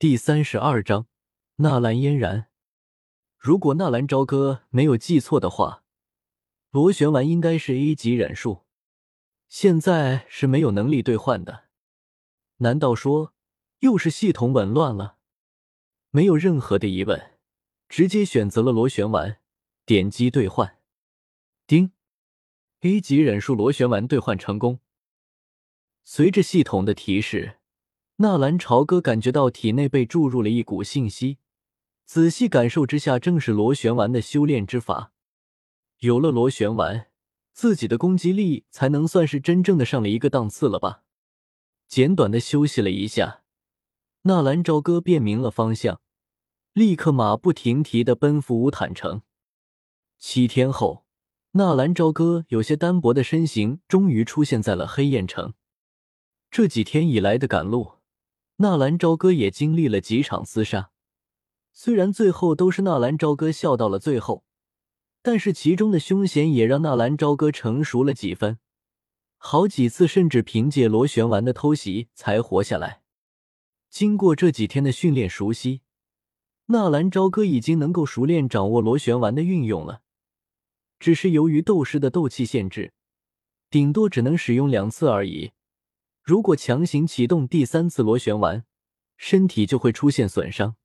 第三十二章纳兰嫣然。如果纳兰朝歌没有记错的话，螺旋丸应该是 A 级忍术，现在是没有能力兑换的。难道说又是系统紊乱了？没有任何的疑问，直接选择了螺旋丸，点击兑换。叮，A 级忍术螺旋丸兑换成功。随着系统的提示。纳兰朝歌感觉到体内被注入了一股信息，仔细感受之下，正是螺旋丸的修炼之法。有了螺旋丸，自己的攻击力才能算是真正的上了一个档次了吧？简短的休息了一下，纳兰朝歌辨明了方向，立刻马不停蹄的奔赴乌坦城。七天后，纳兰朝歌有些单薄的身形终于出现在了黑燕城。这几天以来的赶路。纳兰朝歌也经历了几场厮杀，虽然最后都是纳兰朝歌笑到了最后，但是其中的凶险也让纳兰朝歌成熟了几分，好几次甚至凭借螺旋丸的偷袭才活下来。经过这几天的训练熟悉，纳兰朝歌已经能够熟练掌握螺旋丸的运用了，只是由于斗师的斗气限制，顶多只能使用两次而已。如果强行启动第三次螺旋丸，身体就会出现损伤。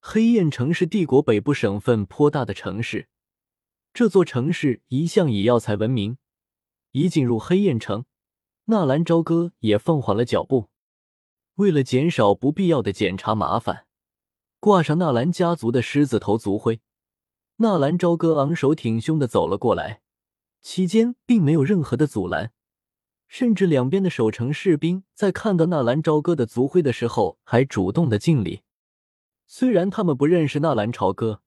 黑焰城是帝国北部省份颇大的城市，这座城市一向以药材闻名。一进入黑焰城，纳兰朝歌也放缓了脚步。为了减少不必要的检查麻烦，挂上纳兰家族的狮子头族徽，纳兰朝歌昂首挺胸的走了过来，期间并没有任何的阻拦。甚至两边的守城士兵在看到纳兰朝歌的族徽的时候，还主动的敬礼。虽然他们不认识纳兰朝歌，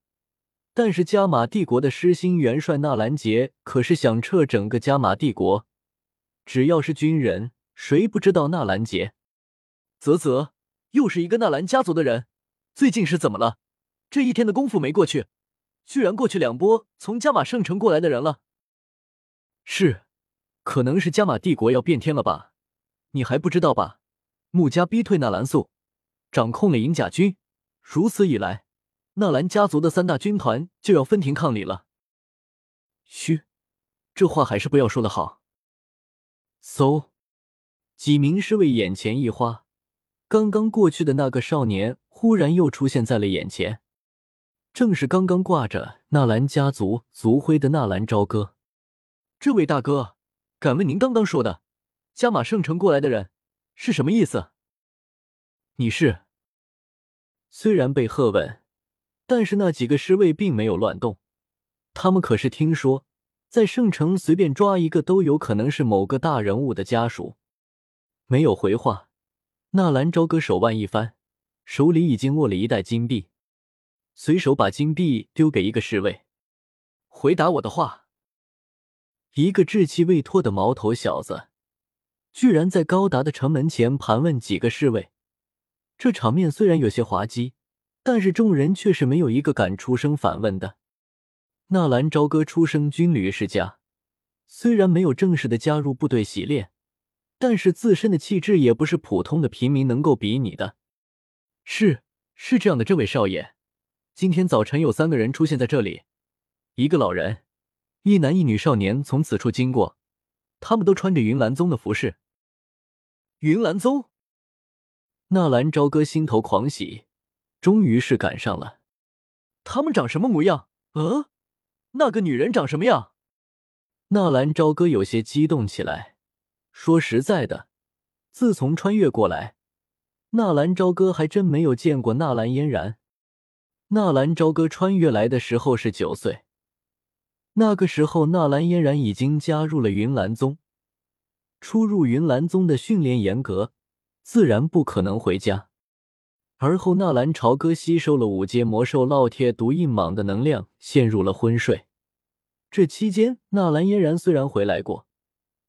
但是加玛帝国的狮心元帅纳兰杰可是响彻整个加玛帝国。只要是军人，谁不知道纳兰杰？啧啧，又是一个纳兰家族的人，最近是怎么了？这一天的功夫没过去，居然过去两波从加玛圣城过来的人了。是。可能是加玛帝国要变天了吧？你还不知道吧？穆家逼退纳兰素，掌控了银甲军，如此一来，纳兰家族的三大军团就要分庭抗礼了。嘘，这话还是不要说的好。嗖，几名侍卫眼前一花，刚刚过去的那个少年忽然又出现在了眼前，正是刚刚挂着纳兰家族族徽的纳兰朝歌。这位大哥。敢问您刚刚说的加马圣城过来的人是什么意思？你是？虽然被喝问，但是那几个侍卫并没有乱动。他们可是听说，在圣城随便抓一个都有可能是某个大人物的家属。没有回话。纳兰朝歌手腕一翻，手里已经握了一袋金币，随手把金币丢给一个侍卫：“回答我的话。”一个稚气未脱的毛头小子，居然在高达的城门前盘问几个侍卫。这场面虽然有些滑稽，但是众人却是没有一个敢出声反问的。纳兰朝歌出生军旅世家，虽然没有正式的加入部队洗练，但是自身的气质也不是普通的平民能够比拟的。是，是这样的，这位少爷，今天早晨有三个人出现在这里，一个老人。一男一女少年从此处经过，他们都穿着云岚宗的服饰。云岚宗，纳兰朝歌心头狂喜，终于是赶上了。他们长什么模样？呃，那个女人长什么样？纳兰朝歌有些激动起来。说实在的，自从穿越过来，纳兰朝歌还真没有见过纳兰嫣然。纳兰朝歌穿越来的时候是九岁。那个时候，纳兰嫣然已经加入了云岚宗。初入云岚宗的训练严格，自然不可能回家。而后，纳兰朝歌吸收了五阶魔兽烙铁毒印蟒的能量，陷入了昏睡。这期间，纳兰嫣然虽然回来过，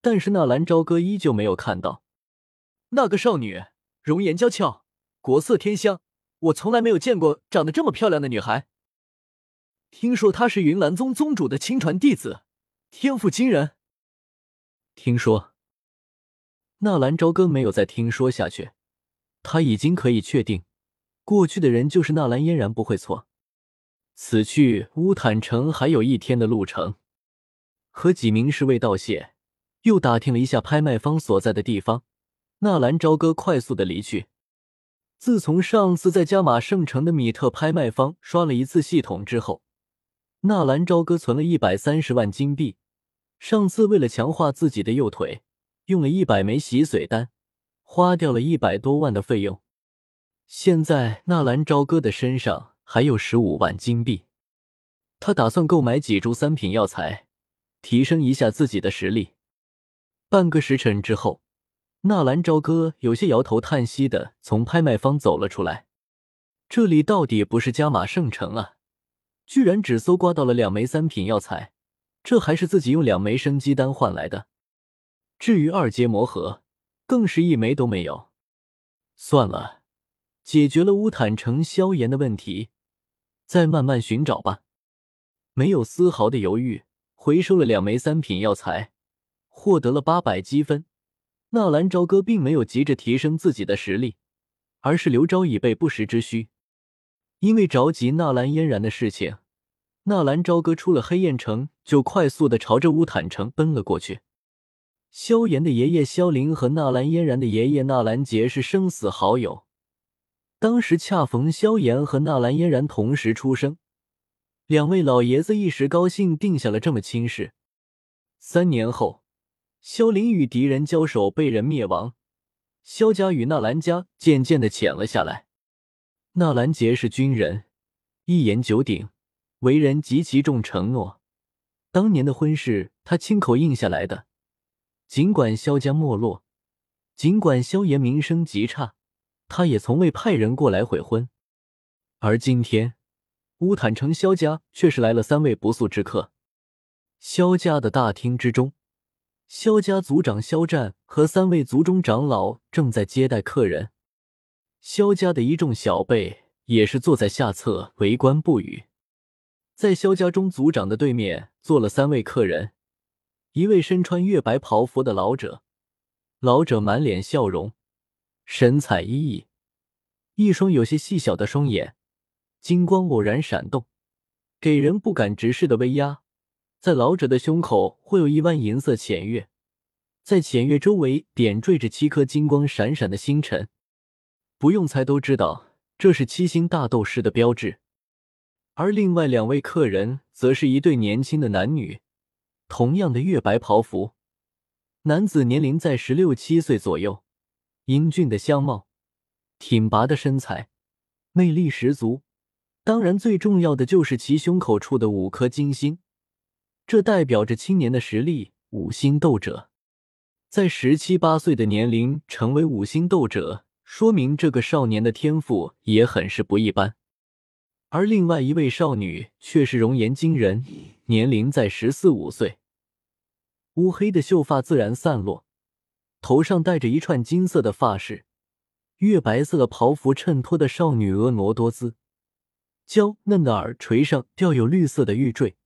但是纳兰朝歌依旧没有看到那个少女，容颜娇俏，国色天香。我从来没有见过长得这么漂亮的女孩。听说他是云岚宗宗主的亲传弟子，天赋惊人。听说，纳兰朝歌没有再听说下去，他已经可以确定，过去的人就是纳兰嫣然不会错。此去乌坦城还有一天的路程，和几名侍卫道谢，又打听了一下拍卖方所在的地方，纳兰朝歌快速的离去。自从上次在加马圣城的米特拍卖方刷了一次系统之后，纳兰朝歌存了一百三十万金币。上次为了强化自己的右腿，用了一百枚洗髓丹，花掉了一百多万的费用。现在纳兰朝歌的身上还有十五万金币，他打算购买几株三品药材，提升一下自己的实力。半个时辰之后。纳兰朝歌有些摇头叹息的从拍卖方走了出来。这里到底不是加马圣城啊！居然只搜刮到了两枚三品药材，这还是自己用两枚生机丹换来的。至于二阶魔核，更是一枚都没有。算了，解决了乌坦城萧炎的问题，再慢慢寻找吧。没有丝毫的犹豫，回收了两枚三品药材，获得了八百积分。纳兰朝歌并没有急着提升自己的实力，而是留招以备不时之需。因为着急纳兰嫣然的事情，纳兰朝歌出了黑焰城，就快速的朝着乌坦城奔了过去。萧炎的爷爷萧凌和纳兰嫣然的爷爷纳兰杰是生死好友，当时恰逢萧炎和纳兰嫣然同时出生，两位老爷子一时高兴，定下了这么亲事。三年后。萧凌与敌人交手，被人灭亡。萧家与纳兰家渐渐的浅了下来。纳兰杰是军人，一言九鼎，为人极其重承诺。当年的婚事，他亲口应下来的。尽管萧家没落，尽管萧炎名声极差，他也从未派人过来悔婚。而今天，乌坦城萧家却是来了三位不速之客。萧家的大厅之中。萧家族长萧战和三位族中长老正在接待客人，萧家的一众小辈也是坐在下侧围观不语。在萧家中族长的对面坐了三位客人，一位身穿月白袍服的老者，老者满脸笑容，神采奕奕，一双有些细小的双眼，金光偶然闪动，给人不敢直视的威压。在老者的胸口会有一弯银色浅月，在浅月周围点缀着七颗金光闪闪的星辰，不用猜都知道这是七星大斗士的标志。而另外两位客人则是一对年轻的男女，同样的月白袍服，男子年龄在十六七岁左右，英俊的相貌，挺拔的身材，魅力十足。当然，最重要的就是其胸口处的五颗金星。这代表着青年的实力，五星斗者，在十七八岁的年龄成为五星斗者，说明这个少年的天赋也很是不一般。而另外一位少女却是容颜惊人，年龄在十四五岁，乌黑的秀发自然散落，头上戴着一串金色的发饰，月白色的袍服衬托的少女婀娜多姿，娇嫩的耳垂上吊有绿色的玉坠。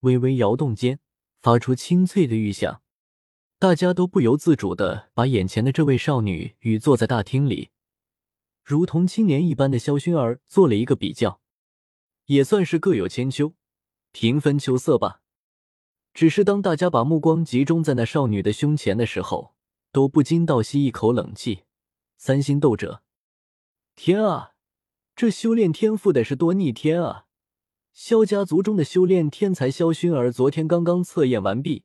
微微摇动间，发出清脆的玉响，大家都不由自主的把眼前的这位少女与坐在大厅里如同青年一般的萧薰儿做了一个比较，也算是各有千秋，平分秋色吧。只是当大家把目光集中在那少女的胸前的时候，都不禁倒吸一口冷气。三星斗者，天啊，这修炼天赋得是多逆天啊！萧家族中的修炼天才萧薰儿，昨天刚刚测验完毕，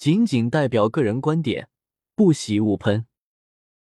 仅仅代表个人观点，不喜勿喷。